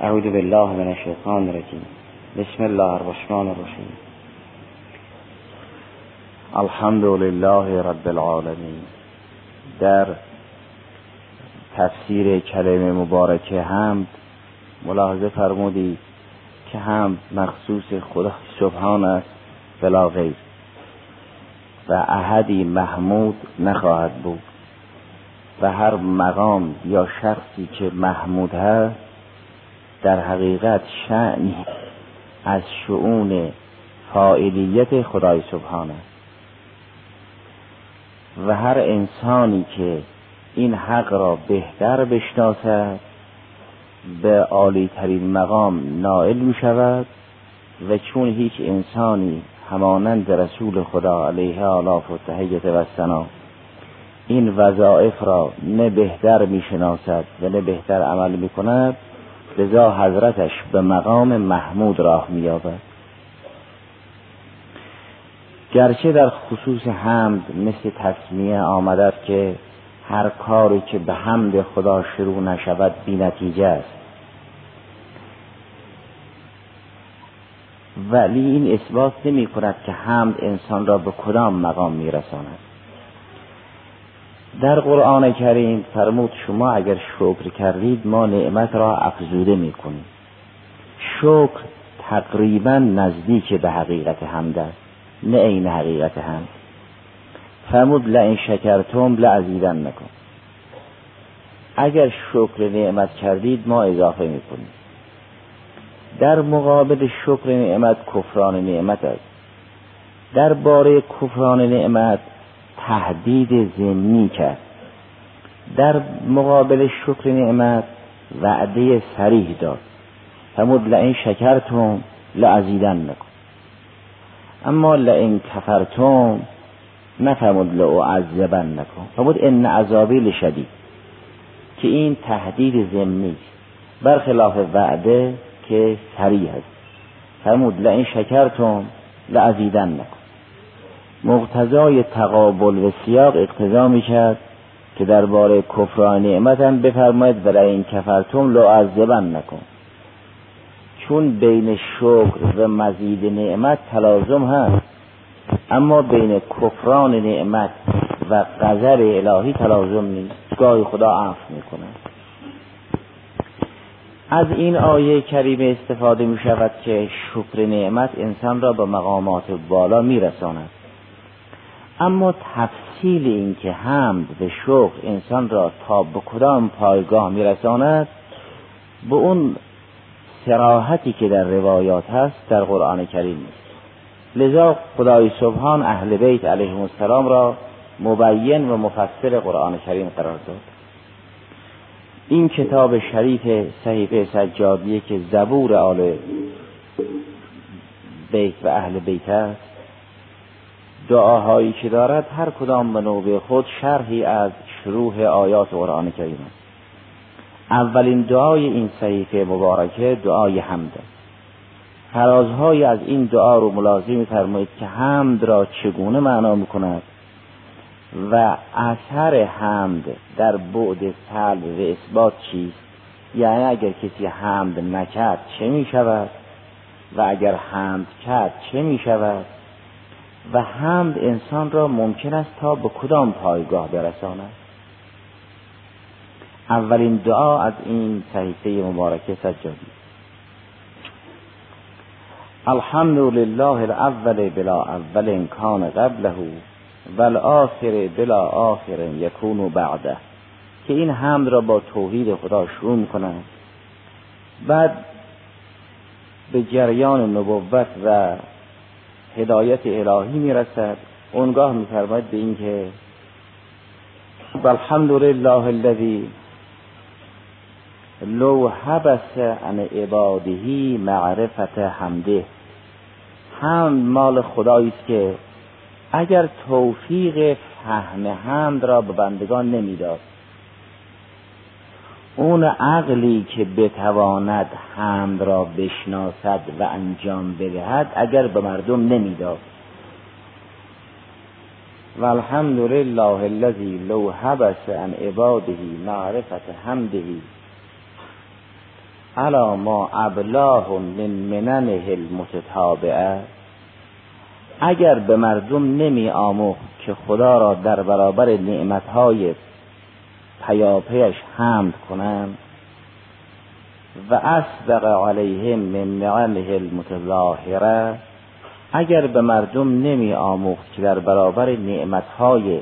اعوذ بالله من الشیطان الرجیم. بسم الله الرحمن الرحیم. الحمد لله رب العالمین. در تفسیر کلمه مبارکه هم ملاحظه فرمودید که هم مخصوص خدا سبحان است بلا غیر. و احدی محمود نخواهد بود. و هر مقام یا شخصی که محمود هست در حقیقت شعنی از شعون فاعلیت خدای سبحانه و هر انسانی که این حق را بهتر بشناسد به عالی ترین مقام نائل می شود و چون هیچ انسانی همانند رسول خدا علیه آلاف و تحیت و سنا این وظائف را نه بهتر می شناسد و نه بهتر عمل می کند لذا حضرتش به مقام محمود راه می یابد گرچه در خصوص حمد مثل تصمیه آمدد که هر کاری که به حمد خدا شروع نشود بی نتیجه است. ولی این اثبات نمی کند که حمد انسان را به کدام مقام می رساند در قرآن کریم فرمود شما اگر شکر کردید ما نعمت را افزوده می کنیم شکر تقریبا نزدیک به حقیقت حمد است نه این حقیقت حمد. فرمود لئن شکرتم لعزیدن نکن اگر شکر نعمت کردید ما اضافه می‌کنیم. در مقابل شکر نعمت کفران نعمت است. در باره کفران نعمت تهدید زمینی کرد. در مقابل شکر نعمت وعده سریح داد. فرمود لئن شکرتم لعزیدن نکن. اما لئن کفرتم نفرمود لعذبن نکن. فرمود ان عذابی لشدید. که این تهدید است. برخلاف وعده که سریع است. فرمود لئن شکرتم لعزیدن نکن. مقتضای تقابل و سیاق اقتضا می کرد که درباره کفران نعمت هم بفرماید و این کفرتم لعذبن نکن. چون بین شکر و مزید نعمت تلازم هست اما بین کفران نعمت و قذر الهی تلازم نیست. گاهی خدا عفو می‌کنه از این آیه کریمه استفاده می شود که شکر نعمت انسان را به مقامات بالا می رساند اما تفصیل این که حمد و شکر انسان را تا به کدام پایگاه می رساند به اون سراحتی که در روایات هست در قرآن کریم نیست. لذا خدای سبحان اهل بیت علیهم السلام را مبین و مفسر قرآن کریم قرار داد. این کتاب شریف صحیفه سجادیه که زبور آل بیت و اهل بیت است دعاهایی که دارد هر کدام به نوبه خود شرحی از شروع آیات قرآن کریم. است اولین دعای این صحیفه مبارکه دعای حمد فرازهای از این دعا رو ملاحظه میفرمایید که حمد را چگونه معنا می‌کند و اثر حمد در بعد سلب و اثبات چیست؟ یعنی اگر کسی حمد نکرد چه می شود و اگر حمد کرد چه می شود و حمد انسان را ممکن است تا به کدام پایگاه برساند؟ اولین دعا از این صحیفه مبارکه سجادی. الحمد لله الاول بلا اول کان قبله و الاخر بلا آخر یکون بعده. که این حمد را با توحید خدا شروع کنند بعد به جریان نبوت و هدایت الهی می‌رسد. اونگاه میفرماید به اینکه الحمد لله الذی لو حبس عن عباده معرفت حمده. هم مال خدایی است که اگر توفیق فهم حمد را به بندگان نمی‌داد. اون عقلی که بتواند حمد را بشناسد و انجام بدهد اگر به مردم نمی‌داد. و الحمد لله الذی لو حبس عن عباده معرفت حمده. علا ما ابلاه من مننه المتتابعه. اگر به مردم نمی آموخت که خدا را در برابر نعمتهای پیاپیش حمد کنند و اسبق علیهم من نعمه المتظاهره. اگر به مردم نمی آموخت که در برابر نعمتهای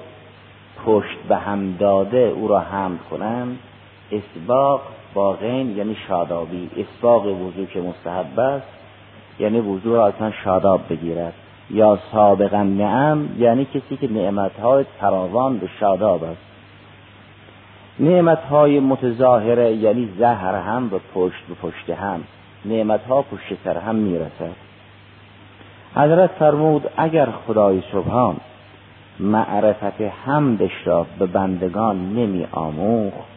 پشت به هم داده او را حمد کنند اسباق با غین یعنی شادابی اسباق وضوع که مستحب است یعنی وضوع را اصلا شاداب بگیرد. یا سابقا نعم یعنی کسی که نعمتهای فراوان به شاداب است. نعمتهای متظاهره یعنی زهر هم به پشت به پشت هم. نعمتها پشت سر هم می‌رسد. حضرت فرمود اگر خدای سبحان معرفت حمدش را به بندگان نمی آموخت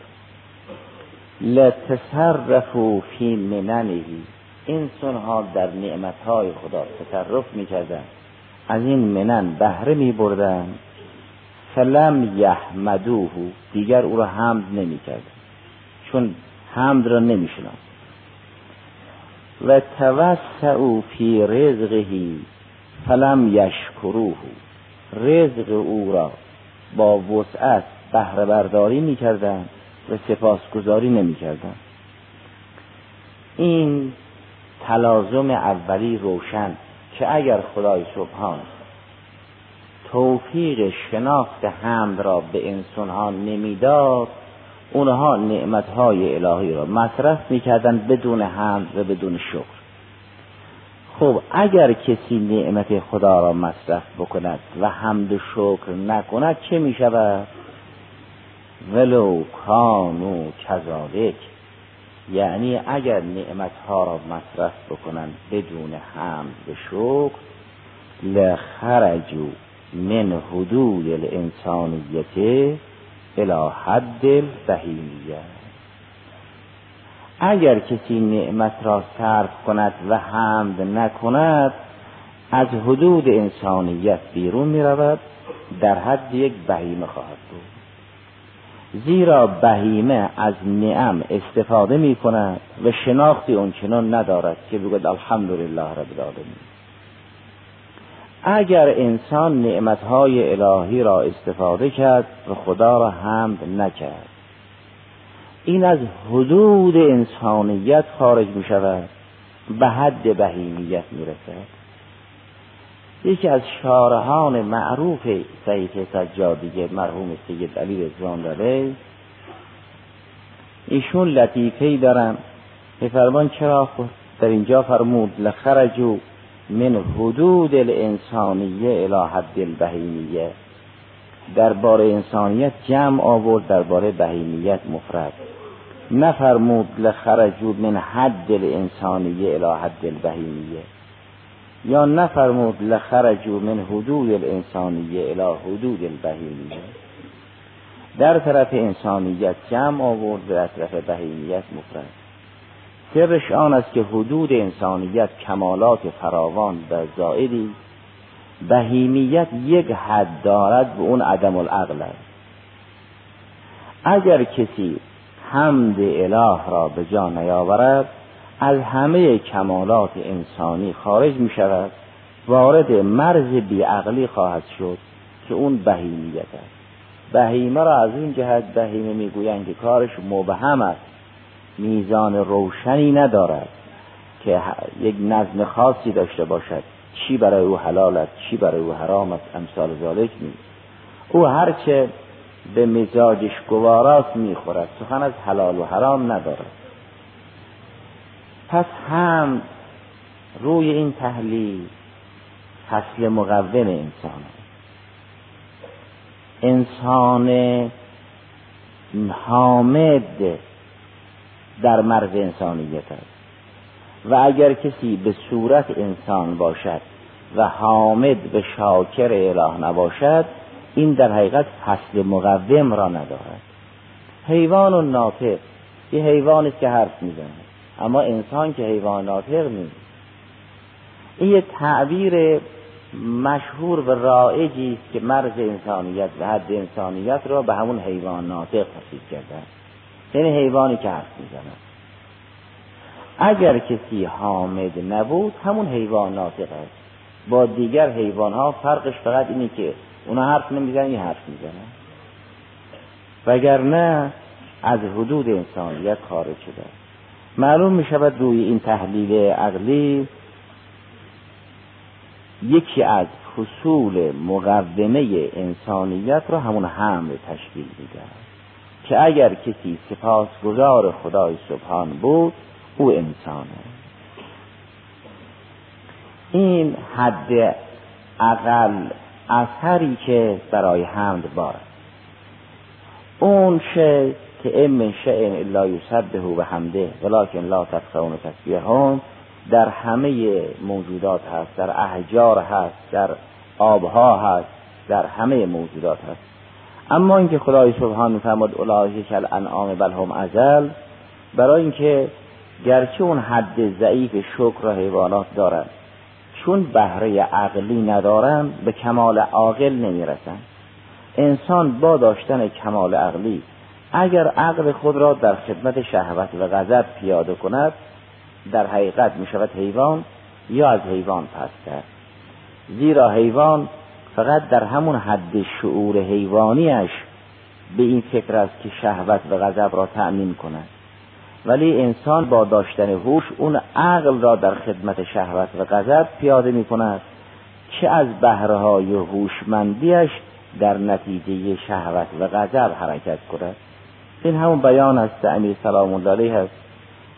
لتصرفو فی مننهی انسان ها در نعمتهای خدا تصرف می‌کردن از این منن بهره می بردن فلم یحمدوه دیگر او را حمد نمی چون حمد را نمی و توسعو فی رزقهی فلم یشکروه. رزق او را با وسعت بهره برداری می‌کردن و سپاسگزاری نمی‌کردن این تلازم اولی روشن که اگر خدای سبحان توفیق شناخت حمد را به انسان ها نمی‌داد اونها نعمتهای الهی را مصرف می‌کردن بدون حمد و بدون شکر خب اگر کسی نعمت خدا را مصرف بکند و حمد و شکر نکند چه می شود؟ ولو کانو کذالک یعنی اگر نعمتها را مصرف بکنند بدون حمد و شکر لخرجو من حدود الانسانیت الى حد البهیمیه. اگر کسی نعمت را صرف کند و حمد نکند از حدود انسانیت بیرون می رود در حد یک بهیمه خواهد بود. زیرا بهیمه از نعم استفاده می کند و شناختی اونچنان ندارد که بگوید الحمدلله رب العالمین. اگر انسان نعمتهای الهی را استفاده کرد و خدا را حمد نکرد. این از حدود انسانیت خارج می شود. به حد بهیمیت می رسد. یکی از شارهان معروف سید سجادیه مرحوم سید علی رضوان داره ایشون لطیفه دارن. به فرمان چرا در اینجا فرمود؟ لخرجو من حدود الانسانیه الى حد البهیمیه. درباره انسانیت جمع آورد درباره بهیمیت مفرد. نفرمود لخرجو من حد الانسانیه الى حد البهیمیه. یا نفرمود لخرجو من حدود الانسانیه الى حدود البهیمیه. در طرف انسانیت جمع آورد در طرف بهیمیت مفرد. سرش آن است که حدود انسانیت کمالات فراوان و زائدی بهیمیت یک حد دارد و اون عدم العقل است. اگر کسی حمد اله را به جا نیاورد از همه کمالات انسانی خارج می شود. وارد مرز بیعقلی خواهد شد که اون بهیمیت است. بهیمه را از اون جهت بهیمه می‌گویند که کارش مبهم است. میزان روشنی ندارد که یک نظم خاصی داشته باشد. چی برای او حلال است چی برای او حرام است امثال ذالک نیست. او هرچه به مزاجش گواراست می‌خورد. سخن از حلال و حرام ندارد. پس هم روی این تحلیل فصل مقون انسان انسان حامد در مرز انسانیت است. و اگر کسی به صورت انسان باشد و حامد به شاکر اله نباشد این در حقیقت فصل مقوم را ندارد. حیوان و ناطق یه است که حرف می‌زنه اما انسان که حیوان ناطق نیست. این یه تعبیر مشهور و رائجی است که مرز انسانیت و حد انسانیت را به همون حیوان ناطق تصیب کرده یعنی حیوانی که حرف می‌زنه. اگر کسی حامد نبود همون حیوان ناطق است. با دیگر حیوان ها فرقش فقط اینه که اونا حرف نمی‌زنن این حرف می‌زنن. وگرنه از حدود انسانیت خارج شده. معلوم می شود روی این تحلیل عقلی یکی از حصول مقدمه انسانیت را همون حمل تشکیل میده که اگر کسی سپاسگزار خدای سبحان بود او انسانه این حد اقل اثری که برای حمد بارد اون شی که ام شیء الا یسبه و حمده ولکن لا تفقهون تسبیحهم در همه موجودات هست در احجار هست در آبها هست در همه موجودات هست. اما اینکه خدای سبحان میفرماد اولئک کل انعام بل هم ازل برای اینکه گرچه اون حد ضعیف شکر و حیوانات دارند چون بهره عقلی ندارن به کمال عاقل نمی‌رسن. انسان با داشتن کمال عقلی اگر عقل خود را در خدمت شهوت و غضب پیاده کند در حقیقت می شود حیوان یا از حیوان پستر زیرا حیوان فقط در همون حد شعور حیوانیش به این فکر است که شهوت و غضب را تأمین کند. ولی انسان با داشتن هوش اون عقل را در خدمت شهوت و غضب پیاده می کند چه از بهره های هوشمندیش در نتیجه شهوت و غضب حرکت کند. این همون بیان است امیر سلام الله علیه است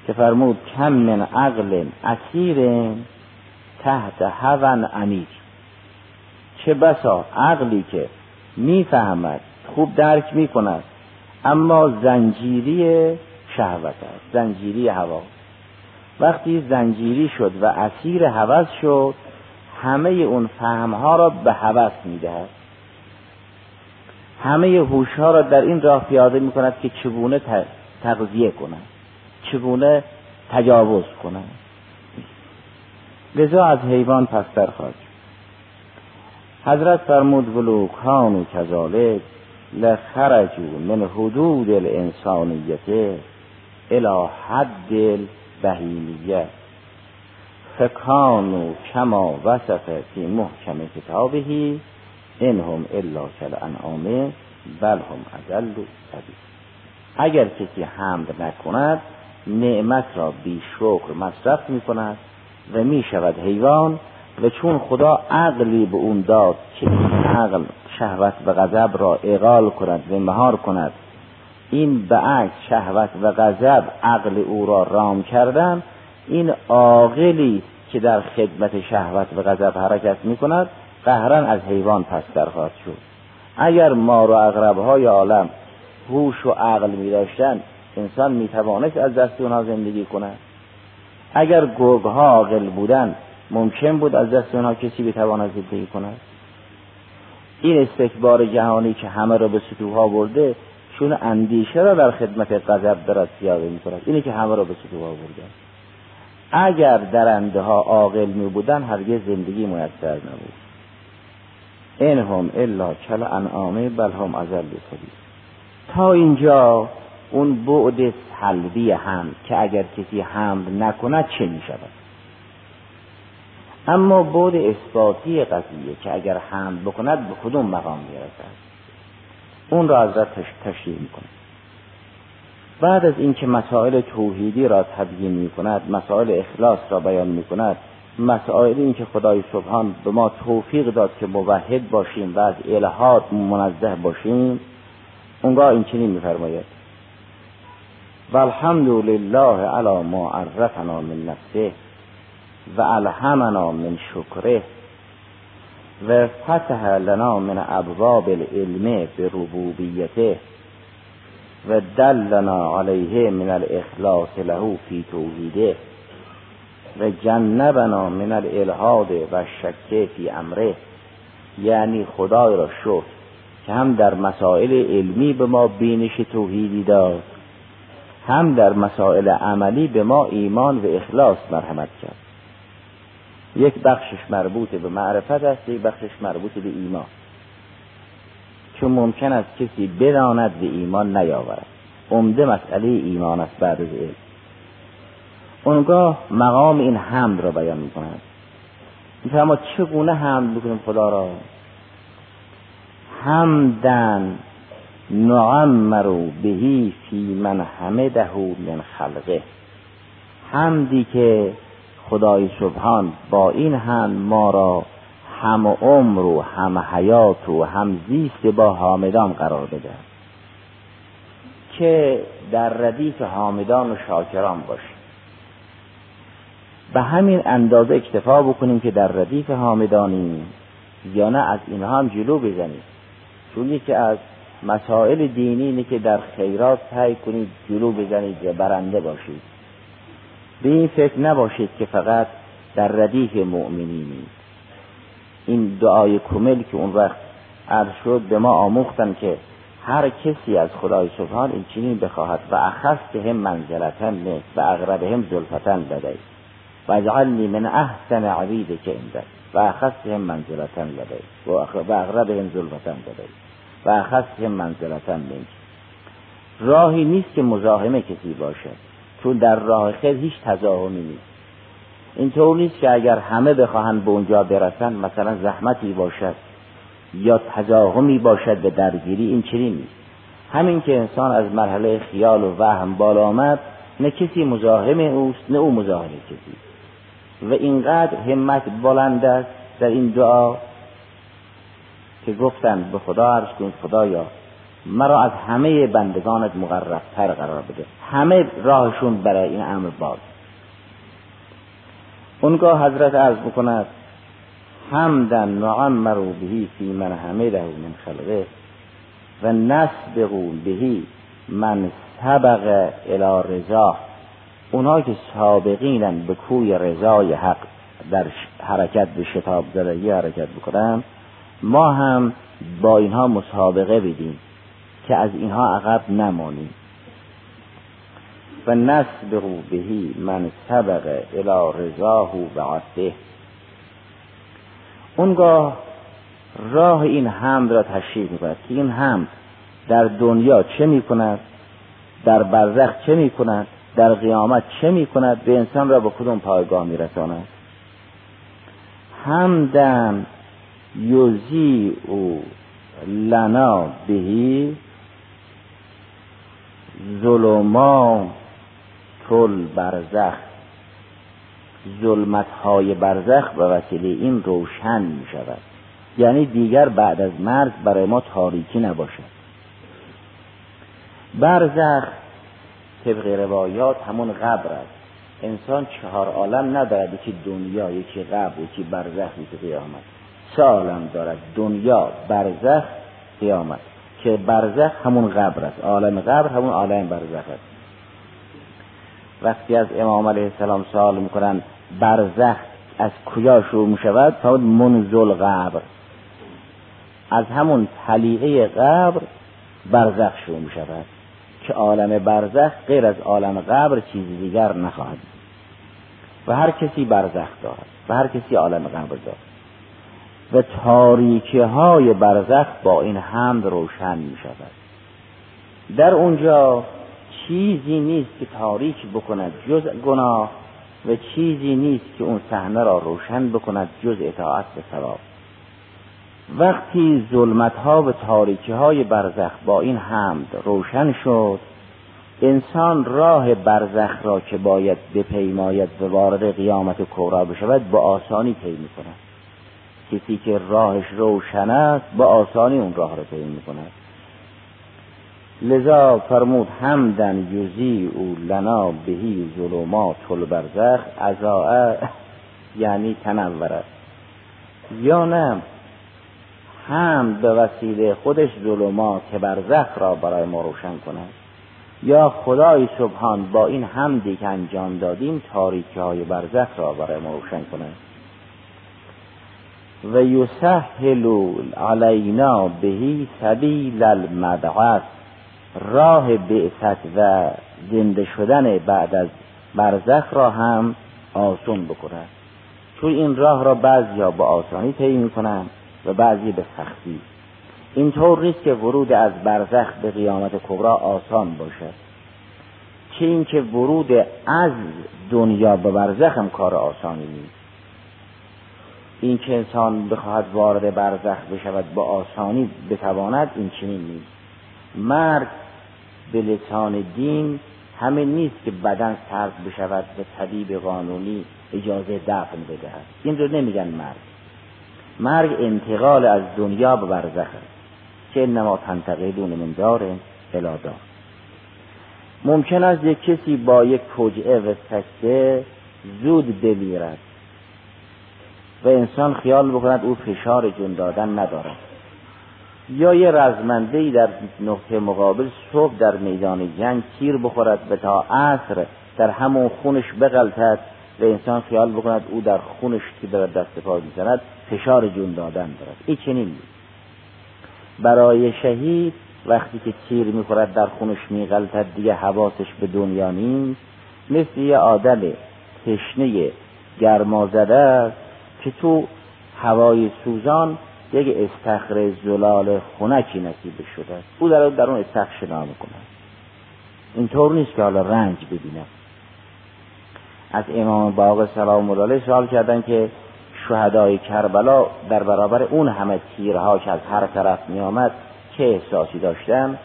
که فرمود کم من عقل اسیر تحت هون امیر. چه بسا عقلی که می‌فهمد خوب درک می‌کند. اما زنجیری شهوت است زنجیری هوا. وقتی زنجیری شد و اسیر هوس شد همه اون فهمها را به هوس می‌دهد. همه هوشها را در این راه پیاده می کند که چگونه تغذیه کند چگونه تجاوز کند لذا از حیوان پستر خواهد حضرت فرمود ولو کانو کذالک لخرجو من حدود الانسانیت الى حد البهیمیه. فکانو کما وصف فی محکم کتابهی هم الا کل انعامه بل هم ازل سبیل اگر کسی حمد نکند نعمت را بی شکر مصرف می کند و می شود حیوان و چون خدا عقلی به اون داد که این عقل شهوت و غضب را اقال کند و مهار کند این به عکس شهوت و غضب عقل او را رام کردن این عاقلی که در خدمت شهوت و غضب حرکت می کند قهرن از حیوان پستر خواهد شد. اگر ما و اغرب های عالم هوش و عقل می داشتن انسان می توانست از دست اونها زندگی کند. اگر گرگ ها عاقل بودن ممکن بود از دست اونها کسی بتواند زندگی کند. این استکبار جهانی که همه را به سطوح برده چون اندیشه را در خدمت غضب دارد پیاده می کند اینه که همه را به سطوح برده. اگر درنده ها عاقل می بودن هرگز زندگی میسر نبود. این هم الا کل انعامه بل هم ازل سبیل تا اینجا اون بعد سلبی هم که اگر کسی حمل نکند چه می شود اما بعد اثباتی قضیه که اگر حمل بکند به کدوم مقام می‌رسد؟ اون را از تشریح می‌کنه بعد از اینکه مسائل توحیدی را تبیین می کند مسائل اخلاص را بیان می کند مسائل این که خدای سبحان به ما توفیق داد که موحد باشیم و از الهات منزه باشیم اونگاه این چنین میفرماید. و الحمد لله علی ما عرفنا من نفسه و الهمنا من شکره و فتح لنا من ابواب العلم به ربوبیته و دلنا علیه من الاخلاص له فی توحیده و جنبنا من الالهاد و شکه فی امره. یعنی خدای را شد که هم در مسائل علمی به ما بینش توحیدی داد هم در مسائل عملی به ما ایمان و اخلاص مرحمت کرد. یک بخشش مربوط به معرفت است یک بخشش مربوط به ایمان. چون ممکن است کسی بداند به ایمان نیاورد. عمده مسئله ایمان است بعد از علم. اونگاه مقام این حمد را بیان می‌کنند ما چگونه حمد بکنیم خدا را؟ حمدن نعمرو بهی فی من حمده من خلقه. حمدی که خدای سبحان با این هم ما را هم عمر و هم حیات و هم زیست با حامدان قرار بده. که در ردیف حامدان و شاکران باشیم. به همین اندازه اکتفا بکنیم که در ردیف حامدانیم یا نه از اینها هم جلو بزنیم. چون یکی از مسائل دینی اینه که در خیرات سعی کنید جلو بزنید و برنده باشید. به این فکر نباشید که فقط در ردیف مؤمنینی این دعای کمل که اون وقت عرض شد به ما آموختن که هر کسی از خدای سبحان این چنین بخواهد و اخست هم منزلتن نه و اغرب هم زلفتن لدی و اجعلنی من احسن عبید که اینده و اخست هم منزلتن لدی و اغرب هم زلفتن لدی و اخست هم منزلتن منک راهی نیست که مزاحم کسی باشد. چون در راه خیر هیچ تزاهمی نیست. اینطور نیست که اگر همه بخواهند به اونجا برسن مثلا زحمتی باشد یا تزاهمی باشد به درگیری این چنین نیست. همین که انسان از مرحله خیال و وهم بالا آمد نه کسی مزاحم اوست نه او مزاحم کسی. و اینقدر همت بلند است در این دعا که گفتند به خدا عرض کن خدایا مرا از همه بندگانت مقربتر قرار بده. همه راهشون برای این امر باز. اونگاه حضرت عرض بکند حمدن نعمرو بهی فی من حمده من خلقه و نسبقو بهی من سبق الى رضا. اونها که سابقینن به کوی رضای حق در حرکت به شتاب زدگی حرکت بکنن ما هم با اینها مسابقه بدیم. که از اینها عقب نمانیم و نسبق بهی من سبق الى رضاه و عده اونگاه راه این حمد را تشریح می‌کند که این حمد در دنیا چه می‌کند؟ در برزخ چه می‌کند؟ در قیامت چه می‌کند؟ به انسان را به کدوم پایگاه میرساند؟ حمدن یوزی او لنا بهی ظلمات تل برزخ. ظلمت های برزخ به وسیله این روشن می شود یعنی دیگر بعد از مرگ برای ما تاریکی نباشد. برزخ طبق روایات همون قبر است. انسان چهار عالم ندارد یکی دنیا یکی قبر یکی برزخ یکی قیامت. سه عالم دارد دنیا برزخ قیامت. که برزخ همون قبر است. عالم قبر همون عالم برزخ است. وقتی از امام علیه السلام سوال می‌کنن برزخ از کجا شروع می شود فرمود منزل قبر از همون تلیعه قبر برزخ شروع می شود که عالم برزخ غیر از عالم قبر چیزی دیگر نخواهد. و هر کسی برزخ دارد و هر کسی عالم قبر دارد. و تاریکی های برزخ با این حمد روشن می شود در اونجا چیزی نیست که تاریک بکند جز گناه و چیزی نیست که اون صحنه را روشن بکند جز اطاعت به ثواب. وقتی ظلمت ها و تاریکی های برزخ با این حمد روشن شد انسان راه برزخ را که باید بپیماید و وارد قیامت کبرا بشود با آسانی پی کند کسی که راهش روشن است با آسانی اون راه را طی می کند لذا فرمود همدن یوزی او لنا بهی ظلمات البرزخ. ازاء یعنی تنورت یا نه هم به وسیله خودش ظلمات برزخ را برای ما روشن کند. یا خدای سبحان با این حمدی که انجام دادیم تاریکی های برزخ را برای ما روشن کند. و یسهل علینا بهی سبیل المدعت راه بعثت و زنده شدن بعد از برزخ را هم آسون بکند. چون این راه را بعضی ها با آسانی طی می‌کنند و بعضی به سختی. اینطور نیست که ورود از برزخ به قیامت کبرا آسان باشد. چه اینکه ورود از دنیا به برزخ هم کار آسانی نیست. این که انسان بخواهد وارد برزخ بشود با آسانی بتواند این چنین نیست. مرگ به لسان دین همه نیست که بدن سرد بشود به طبیب قانونی اجازه دفن بدهد. این رو نمیگن مرگ. مرگ انتقال از دنیا به برزخ است. که انما تنتقلون من دار الادار. ممکن است یک کسی با یک فجعه و سکته زود بمیرد. و انسان خیال بکند او فشار جون دادن ندارد. یا یه رزمنده در نقطه مقابل صبح در میدان جنگ تیر بخورد به تا عصر در همون خونش بغلتد و انسان خیال بکند او در خونش که در دست پا می‌زند فشار جون دادن دارد. این چنین برای شهید وقتی که تیر می‌خورد در خونش میغلطد دیگه حواسش به دنیا نیست. مثل یه آدم تشنه گرما زده است که تو هوای سوزان یک استخر زلال خونکی نصیب شده او در, در اون استخر شنا می‌کنه اینطور نیست که حالا رنج ببینه. از امام باقر سلام الله سوال کردن که شهدای کربلا در برابر اون همه تیرها که از هر طرف می آمد چه احساسی داشتن؟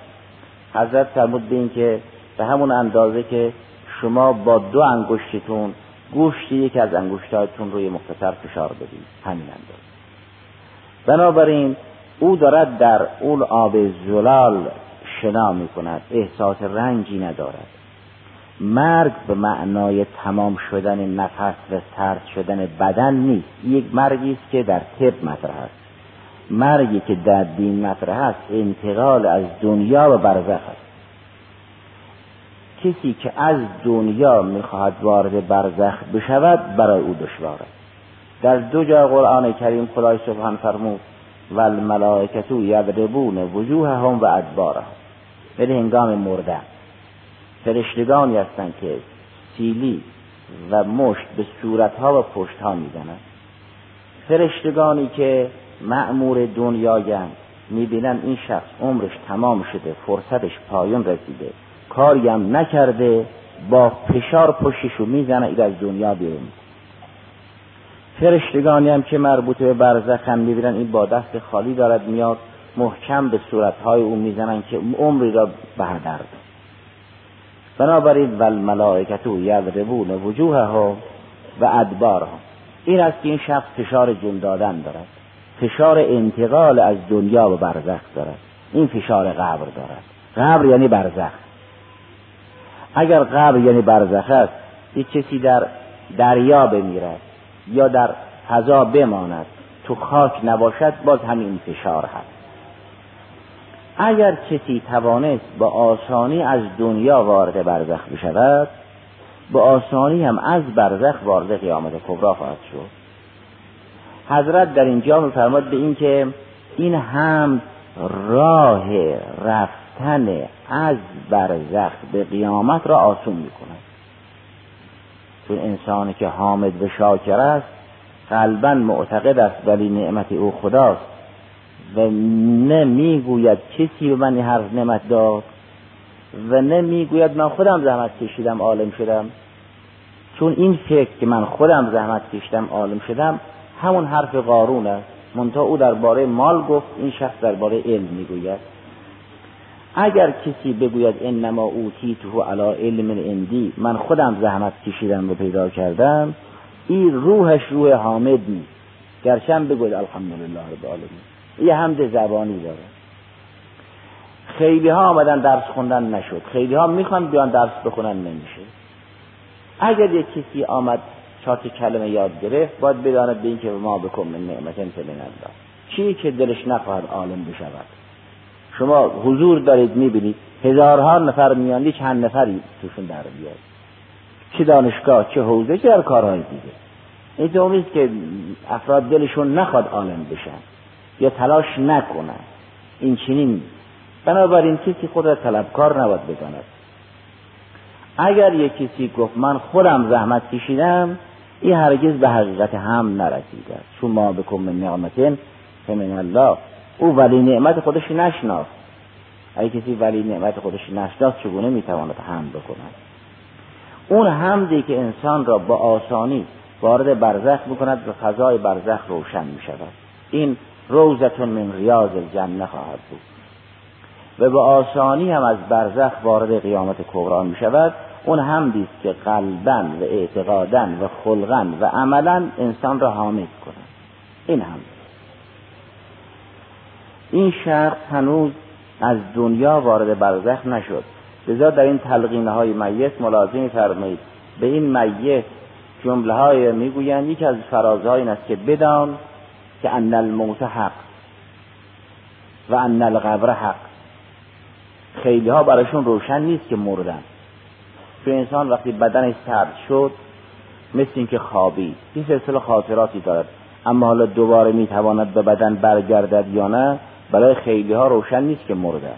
حضرت فرمود به که به همون اندازه که شما با دو انگشتتون گوشت یکی از انگشتاتون روی مختصر فشار بدید. همین اندازه بنابراین او دارد در اون آب زلال شنا می کند احساس رنجی ندارد. مرگ به معنای تمام شدن نفس و سرد شدن بدن نیست. یک مرگی است که در طب مطرح است. مرگی که در دین مطرح است انتقال از دنیا و برزخ است. کسی که از دنیا می‌خواهد وارد برزخ بشود برای او دشوار است در دو جای قرآن کریم خدای سبحان فرمود و الملائکتو یضربون وجوههم و ادبارهم یعنی هنگام مردن فرشتگانی هستند که سیلی و مشت به صورتها و پشتها می‌زنند. فرشتگانی که معمور دنیایند می‌بینن این شخص عمرش تمام شده فرصتش پایان رسیده. کاری هم نکرده با فشار پشتشو می‌زنه ای از دنیا بیرون. فرشتگانی هم که مربوط به برزخ هم می‌بینن این با دست خالی دارد میاد محکم به صورتهای او می‌زنن که عمری را به بنابراین ول ملائکتو یضربون وجوهها و ادبارها. این است که این شخص فشار جون دادن دارد. فشار انتقال از دنیا به برزخ دارد. این فشار قبر دارد. قبر یعنی برزخ. اگر قبر یعنی برزخ است یک کسی در دریا بمیرد یا در فضا بماند تو خاک نباشد باز همین فشار هست. اگر کسی توانست با آسانی از دنیا وارد برزخ بشود با آسانی هم از برزخ وارد قیامت کبرا خواهد شد. حضرت در اینجا میفرماد به این که این هم راه رفتن از برزخ به قیامت را آسون می‌کند. چون انسانی که حامد و شاکر است قلبا معتقد است ولی نعمت او خداست. و نه می‌گوید کسی به من هر نعمت داد و نه من خودم زحمت کشیدم عالم شدم. چون این فکر که من خودم زحمت کشیدم عالم شدم همون حرف قارون است. منتها او درباره مال گفت این شخص درباره علم می‌گوید. اگر کسی بگوید انما اوتیته علی علم اندی من خودم زحمت کشیدم و پیدا کردم این روحش روح حامد نیست. گرچه بگوید الحمدلله رب العالمین. یه حمد زبانی داره. خیلی ها آمدن درس خوندن نشد. خیلی ها می‌خوان بیان درس بخونن نمیشه. اگر یک کسی آمد چهار کلمه یاد گرفت باید بداند به اینکه ما بکن من نعمت من الله چی که دلش نخواهد عالم بشود؟ شما حضور دارید می‌بینید. هزارها نفر میان چند نفری توشون در بیاد. چه دانشگاه چه حوزه چه در کارهای دیگه. این نیست که افراد دلشون نخواد عالم بشن یا تلاش نکنن. این چنین. بنابراین کسی خود را طلبکار نباید بداند. اگر یک کسی گفت من خودم زحمت کشیدم این هرگز به حقیقت هم نرسیده چون ما بکن من نعمتین فمن الله. او ولی نعمت خودش نشناست اگه کسی ولی نعمت خودش نشناست چگونه می‌تواند هم بکند؟ اون حمدی که انسان را با آسانی وارد برزخ می‌کند و فضای برزخ روشن می شود این روزتون من ریاض الجنه خواهد بود. و به آسانی هم از برزخ وارد قیامت کبرا می شود اون حمدی است که قلبا و اعتقادا و خلقا و عملا انسان را حامد کند. این هم این شخص هنوز از دنیا وارد برزخ نشد. لذا در این تلقینه های میت ملازم فرمایید به این میت جمله های می‌گویند یکی از فرازهای این است که بدان که ان الموت حق و ان القبر حق. خیلی ها براشون روشن نیست که مردن. چون انسان وقتی بدنش سرد شد مثل اینکه خوابی این سلسله خاطراتی دارد. اما حالا دوباره می‌تواند به بدن برگردد یا نه؟ برای خیلی ها روشن نیست که مرده.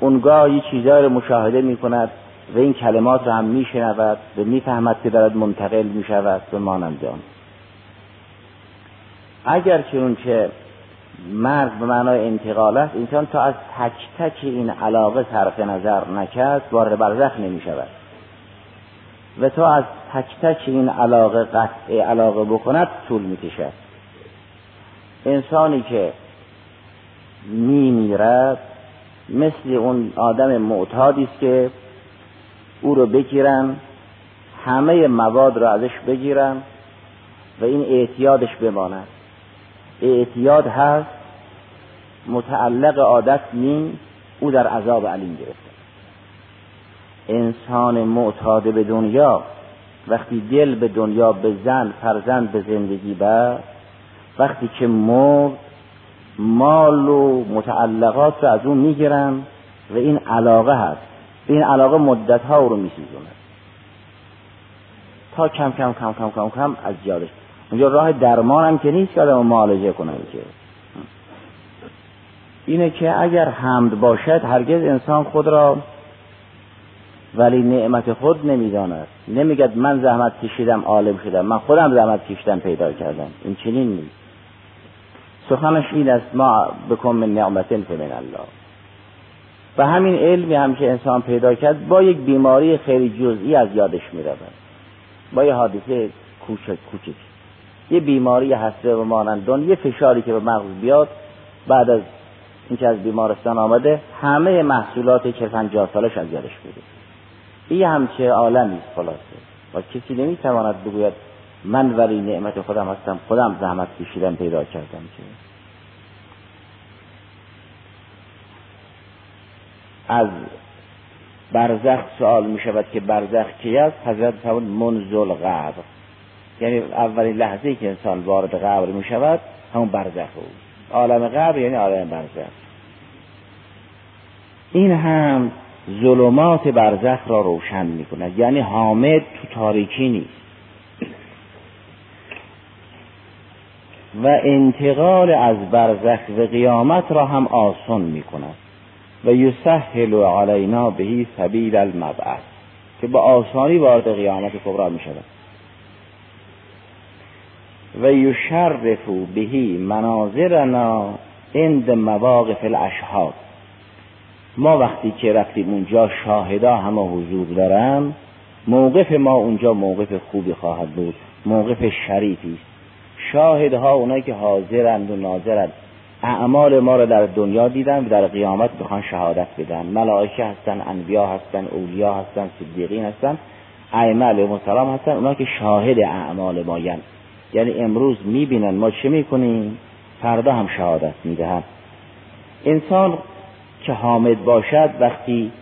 اونگاه یه چیزایی رو مشاهده می کند و این کلمات رو هم می شنود و می فهمد که دارد منتقل می شود به مانند آن. اگر چون که مرگ به معنای انتقال است انسان تا از تک تک این علاقه صرف نظر نکرد وارد برزخ نمی شود و تا از تک تک این علاقه قطع علاقه بکند طول می کشد انسانی که می میرد مثل اون آدم معتادی است که او رو بگیرن همه مواد را ازش بگیرن و این اعتیادش بماند. اعتیاد هست متعلق عادت نیم او در عذاب علیم گرفته. انسان معتاد به دنیا وقتی دل به دنیا به زن فرزند به زندگی بر وقتی که مرد مال و متعلقات رو از اون می‌گیرن و این علاقه هست. این علاقه مدت ها رو میسیزونه تا کم کم کم کم کم کم از جادش اونجا راه درمان هم که نیست که آدم معالجه کنن که اینه که اگر حمد باشد هرگز انسان خود را ولی نعمت خود نمی‌داند. نمیگد من زحمت کشیدم عالم شدم. من خودم زحمت کشیدم پیدا کردم. این چنین نیست. سخنش این است ما بکن من نعمت من الله. و همین علمی هم که انسان پیدا کرد با یک بیماری خیلی جزئی از یادش می با یه حادثه کوچک کوچک. یه بیماری هسته و مانندون یه فشاری که به مغز بیاد بعد از اینکه از بیمارستان آمده همه محصولات چه پنجاه سالش از یادش بوده این همچه عالمی خلاصه. و کسی نمی‌تواند بگوید من ولی نعمت خودم هستم خودم زحمت کشیدم پیدا کردم که. از برزخ سوال می شود که برزخ کی است؟ حضرت فرمود منزل قبر یعنی اولین لحظه که انسان وارد قبر می شود همون برزخ او. عالم قبر یعنی عالم برزخ. این هم ظلمات برزخ را روشن می کند یعنی حامد تو تاریکی نیست. و انتقال از برزخ و قیامت را هم آسان می کند. و یسهل علینا بهی سبیل المبعث که با آسانی وارد قیامت کبرا می شود. و یشرف بهی مناظرنا عند مواقف الاشهاد. ما وقتی که رفتیم اونجا شاهدا همه حضور دارن موقف ما اونجا موقف خوبی خواهد بود موقف شریفی است. شاهدها اونایی که حاضرند و ناظرند. اعمال ما را در دنیا دیدن و در قیامت بخوان شهادت بدن. ملائکه هستن انبیا هستن اولیا هستن صدیقین هستن ائمه علیهم السلام هستن اونا که شاهد اعمال ما یعنی امروز می‌بینن ما چه می‌کنیم؟ فردا هم شهادت می‌دهن. انسان که حامد باشد وقتی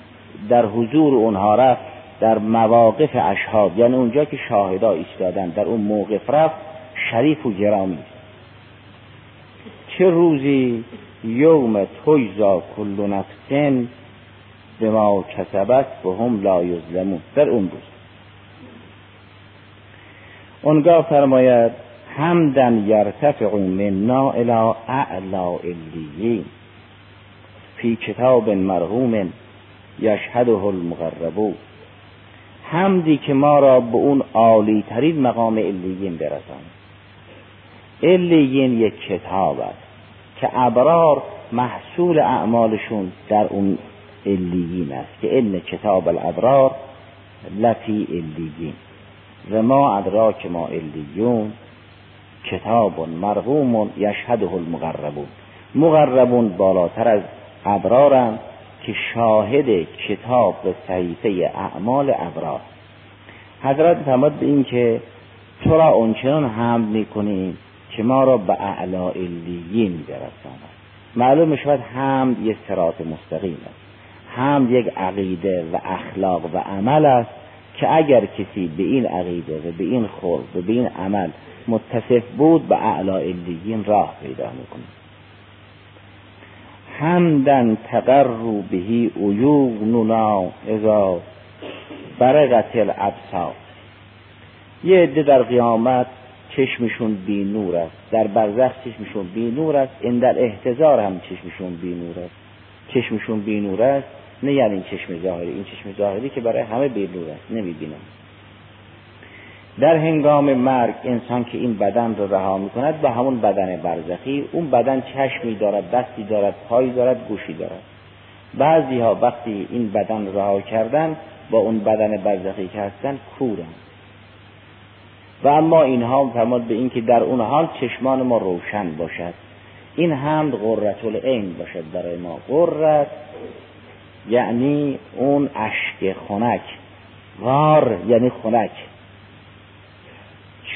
در حضور اونها رفت در مواقف اشهاد یعنی اونجا که شاهدا ایستادن در اون موقف رفت شریف و گرامی چه روزی یوم تویزا کل نفسن به ما کسبت و هم لا یظلمون. در اون روز. اونگاه فرماید همدن یرتفع منا الى اعلا الیین. فی کتاب مرحوم یشهده المقربون. حمدی که ما را به اون عالی ترین مقام الیین برسان الیین یک کتاب است که ابرار محصول اعمالشون در اون الیین است که ان کتاب الابرار لفی الیین. و ما ادراک ما الیون کتاب مرغوم یشهده المقربون. مقربون بالاتر از ابرارند که شاهد کتاب و صحیفه اعمال ابرار. حضرت فرماد به این که تو را اونچنان حمد می‌کنیم که ما را به اعلا الیین برساند معلوم شود حمد یک سرات مستقیم است. حمد یک عقیده و اخلاق و عمل است که اگر کسی به این عقیده و به این خلق و به این عمل متصف بود به اعلا الیین راه پیدا می‌کنه حمدن تقر بهی عیوننا اذا برقت الابصار. یه عده در قیامت چشمشون بی نور است. در برزخ چشمشون بی نور است. این در احتضار هم چشمشون بی نور است. چشمشون بی نور است نه یعنی این چشم ظاهری. این چشم ظاهری که برای همه بی نور است نمی‌بینم. در هنگام مرگ انسان که این بدن رو رها می کند به همون بدن برزخی اون بدن چشمی دارد دستی دارد پایی دارد گوشی دارد. بعضی ها وقتی این بدن رها کردن با اون بدن برزخی که هستن کورن. و اما اینها فرماد به این که در اون حال چشمان ما روشن باشد. این حمد قررت العین باشد برای ما. قررت یعنی اون اشک خنک. غار یعنی خنک.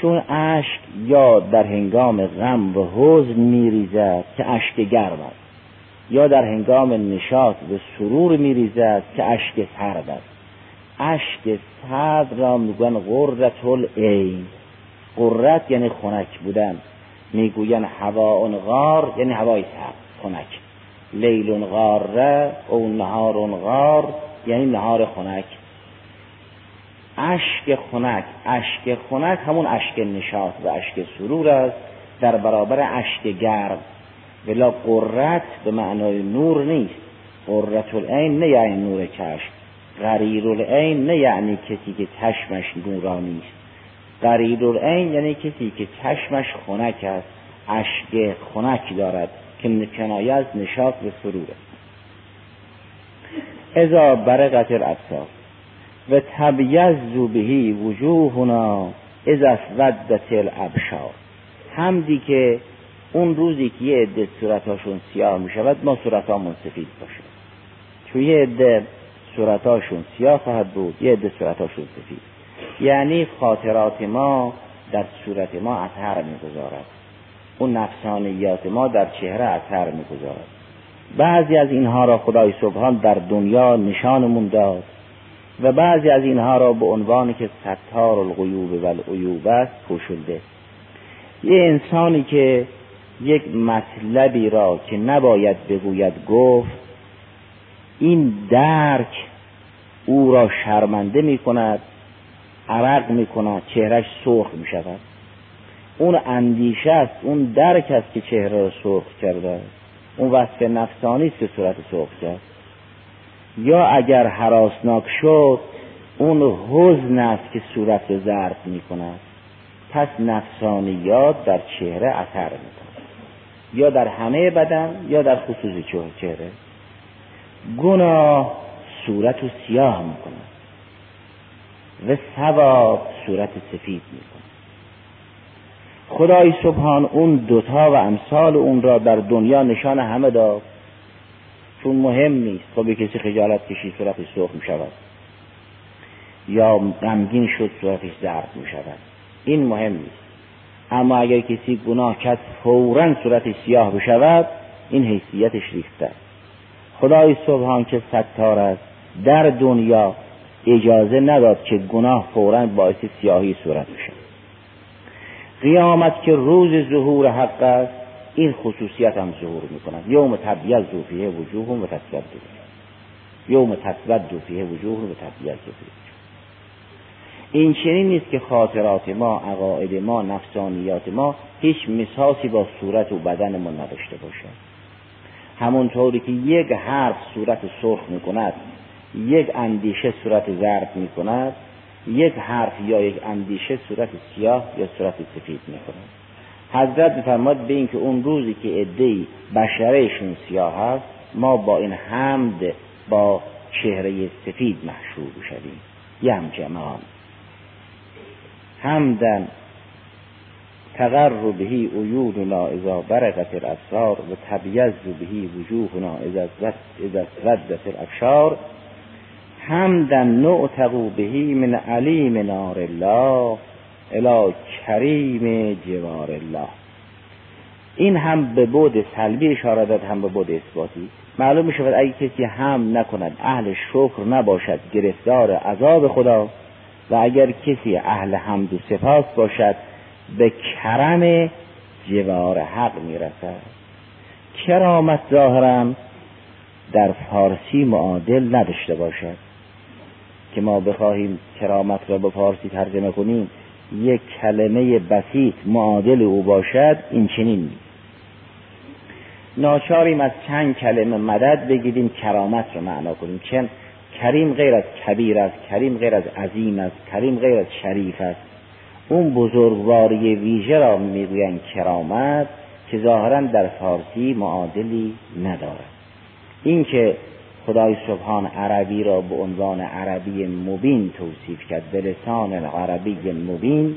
چون اشک یا در هنگام غم و حزن میریزد که اشک گرم است یا در هنگام نشاط و سرور میریزد که اشک سرد است. اشک سرد را می‌گوین قررت العین قررت یعنی خنک بودن. می‌گوین هوا غار یعنی هوای سرد خنک. لیل غاره او نهار غار یعنی نهار خنک. اشک خنک. اشک خنک همون اشک نشاط و اشک سرور است. در برابر اشک گرم. ولا قررت به معنای نور نیست. قررت العین نه یعنی نور چشم غریر العین نه یعنی کسی که چشمش نورانی است غریر العین یعنی کسی که چشمش خنک است اشک خنک دارد که کنایه از نشاط و سرور است ازا برقت الابصار و تبیزو بهی وجوهنا از اسودت الابشار. همدی که اون روزی که یه عده صورتاشون سیاه می شود ما صورتامون سفید باشه. چون یه عده صورتاشون سیاه خواهد بود یه عده صورتاشون سفید. یعنی خاطرات ما در صورت ما اثر می‌گذارد. اون نفسانیات ما در چهره اثر می‌گذارد. بعضی از اینها را خدای سبحان در دنیا نشانمون داد و بعضی از اینها را به عنوانی که ستار الغیوب و العیوب است پوشنده یه انسانی که یک مطلبی را که نباید بگوید گفت این درک او را شرمنده می کند عرق می کند چهرش سرخ می شود اون اندیشه است اون درک است که چهره را سرخ کرده. اون وصف نفسانی است که صورت سرخ کرد. یا اگر حراسناک شد اون حزن است که صورت رو زرد می کند پس نفسانیات در چهره اثر می کند یا در همه بدن یا در خصوص چهره. گناه صورت رو سیاه می کند و ثواب صورت سفید می کند خدای سبحان اون دوتا و امثال اون را در دنیا نشان همه داد. چون مهم نیست خب کسی خجالت کشی صورتش سرخ می شود یا غمگین شد صورتش زرد می شود این مهم نیست. اما اگر کسی گناه کرد فورا صورتش سیاه بشود این حیثیتش ریخته خدای سبحان که ستار است در دنیا اجازه نداد که گناه فورا باعث سیاهی صورت بشه. قیامت که روز ظهور حق است این خصوصیت هم ظهور می کند یوم تبیز فیه وجوه و تسود یوم تسود فیه وجوه و تبیز این چنین نیست که خاطرات ما عقاید ما نفسانیات ما هیچ مساسی با صورت و بدن ما نداشته باشد همونطوری که یک حرف صورت سرخ می کند یک اندیشه صورت زرد می کند یک حرف یا یک اندیشه صورت سیاه یا صورت سفید می کند حضرت میفرماد به اینکه اون روزی که عدهای بشرهشون سیاه هست ما با این حمد با چهره سفید محشور شویم. یه همچه مقام همدن تغر بهی عیوننا اذا برقت الاسرار و تبیز بهی وجوهنا اذا ردت الابشار همدن نعتقو بهی من علیم نار الله الى کریم جوار الله. این هم به بود سلبی اشاره داد هم به بود اثباتی. معلوم می شود اگه کسی هم نکند اهل شکر نباشد گرفتار عذاب خدا. و اگر کسی اهل حمد و سپاس باشد به کرم جوار حق می‌رسد. کرامت ظاهرا در فارسی معادل نداشته باشد. که ما بخواهیم کرامت را به فارسی ترجمه کنیم یک کلمه بسیط معادل او باشد این چنین نیست. ناچاریم از چند کلمه مدد بگیریم کرامت رو معنا کنیم. چون کریم غیر از کبیر است کریم غیر از عظیم است کریم غیر از شریف است. اون بزرگواری ویژه را می‌گویند کرامت که ظاهرا در فارسی معادلی ندارد. اینکه خدای سبحان عربی را به عنوان عربی مبین توصیف کرد به لسان عربی مبین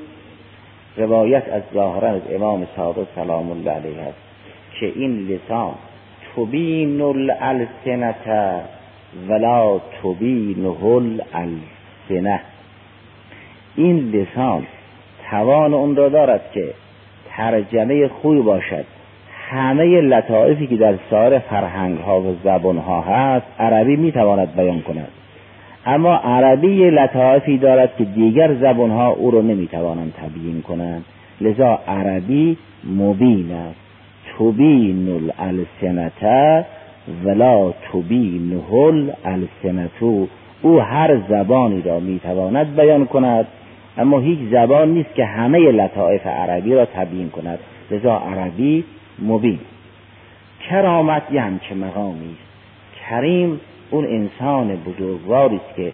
روایت از ظاهرا از امام صادق سلام الله علیه است که این لسان تبین الالسنت ولا تبینه الالسنه این لسان توان اون را دارد که ترجمه خوبی باشد. همه لطائفی که در سایر فرهنگ ها و زبان ها هست عربی می تواند بیان کند. اما عربی لطائفی دارد که دیگر زبان ها او را نمی توانند تبیین کنند. لذا عربی مبین است. تبین الالسنت ولا تبینه الالسنتو او هر زبانی را می‌تواند بیان کند. اما هیچ زبان نیست که همه لطائف عربی را تبیین کند. لذا عربی مبین. کرامت یه همچه مقامی است. کریم اون انسان بزرگواری است که